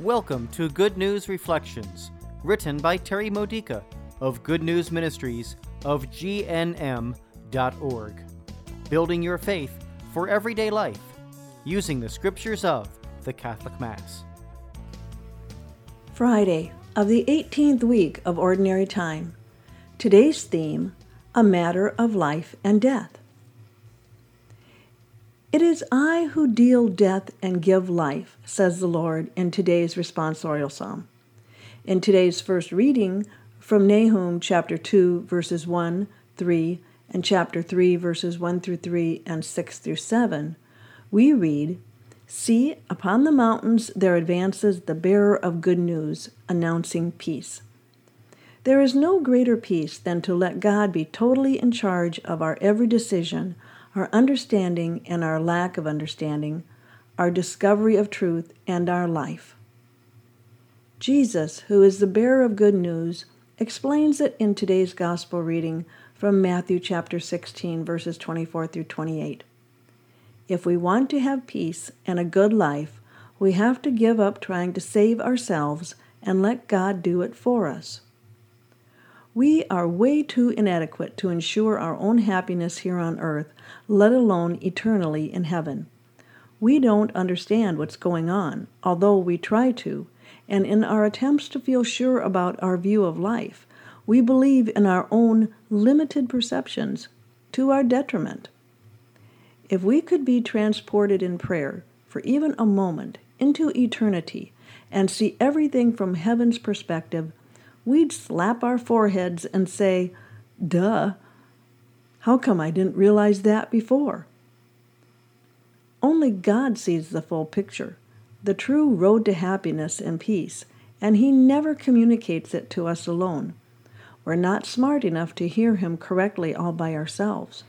Welcome to Good News Reflections, written by Terry Modica of Good News Ministries of GNM.org. Building your faith for everyday life using the scriptures of the Catholic Mass. Friday of the 18th week of Ordinary Time. Today's theme A Matter of Life and Death. It is I who deal death and give life, says the Lord in today's responsorial psalm. In today's first reading from Nahum chapter 2, verses 1, 3, and chapter 3, verses 1 through 3 and 6 through 7, we read, See, upon the mountains there advances the bearer of good news, announcing peace. There is no greater peace than to let God be totally in charge of our every decision our understanding and our lack of understanding, our discovery of truth, and our life. Jesus, who is the bearer of good news, explains it in today's gospel reading from Matthew chapter 16, verses 24 through 28. If we want to have peace and a good life, we have to give up trying to save ourselves and let God do it for us. We are way too inadequate to ensure our own happiness here on earth, let alone eternally in heaven. We don't understand what's going on, although we try to, and in our attempts to feel sure about our view of life, we believe in our own limited perceptions to our detriment. If we could be transported in prayer for even a moment into eternity and see everything from heaven's perspective, we'd slap our foreheads and say, Duh, how come I didn't realize that before? Only God sees the full picture, the true road to happiness and peace, and He never communicates it to us alone. We're not smart enough to hear Him correctly all by ourselves.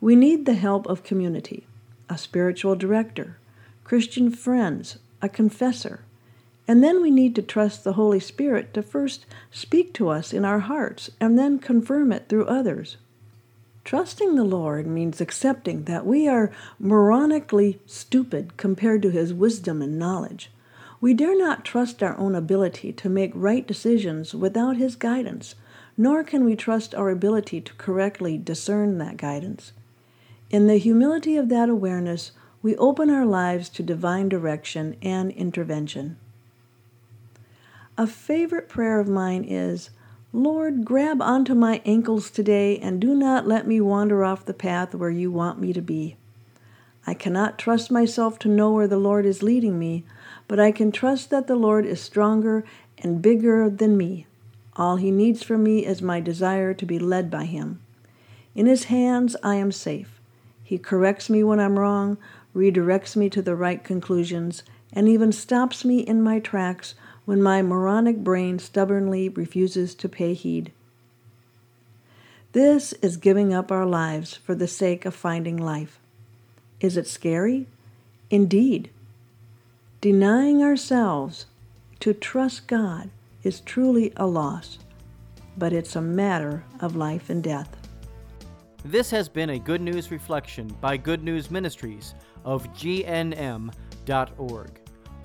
We need the help of community, a spiritual director, Christian friends, a confessor, and then we need to trust the Holy Spirit to first speak to us in our hearts and then confirm it through others. Trusting the Lord means accepting that we are moronically stupid compared to His wisdom and knowledge. We dare not trust our own ability to make right decisions without His guidance, nor can we trust our ability to correctly discern that guidance. In the humility of that awareness, we open our lives to divine direction and intervention. A favorite prayer of mine is, Lord, grab onto my ankles today and do not let me wander off the path where you want me to be. I cannot trust myself to know where the Lord is leading me, but I can trust that the Lord is stronger and bigger than me. All he needs from me is my desire to be led by him. In his hands I am safe. He corrects me when I'm wrong, redirects me to the right conclusions, and even stops me in my tracks when my moronic brain stubbornly refuses to pay heed. This is giving up our lives for the sake of finding life. Is it scary? Indeed. Denying ourselves to trust God is truly a loss, but it's a matter of life and death. This has been a Good News Reflection by Good News Ministries of GNM.org.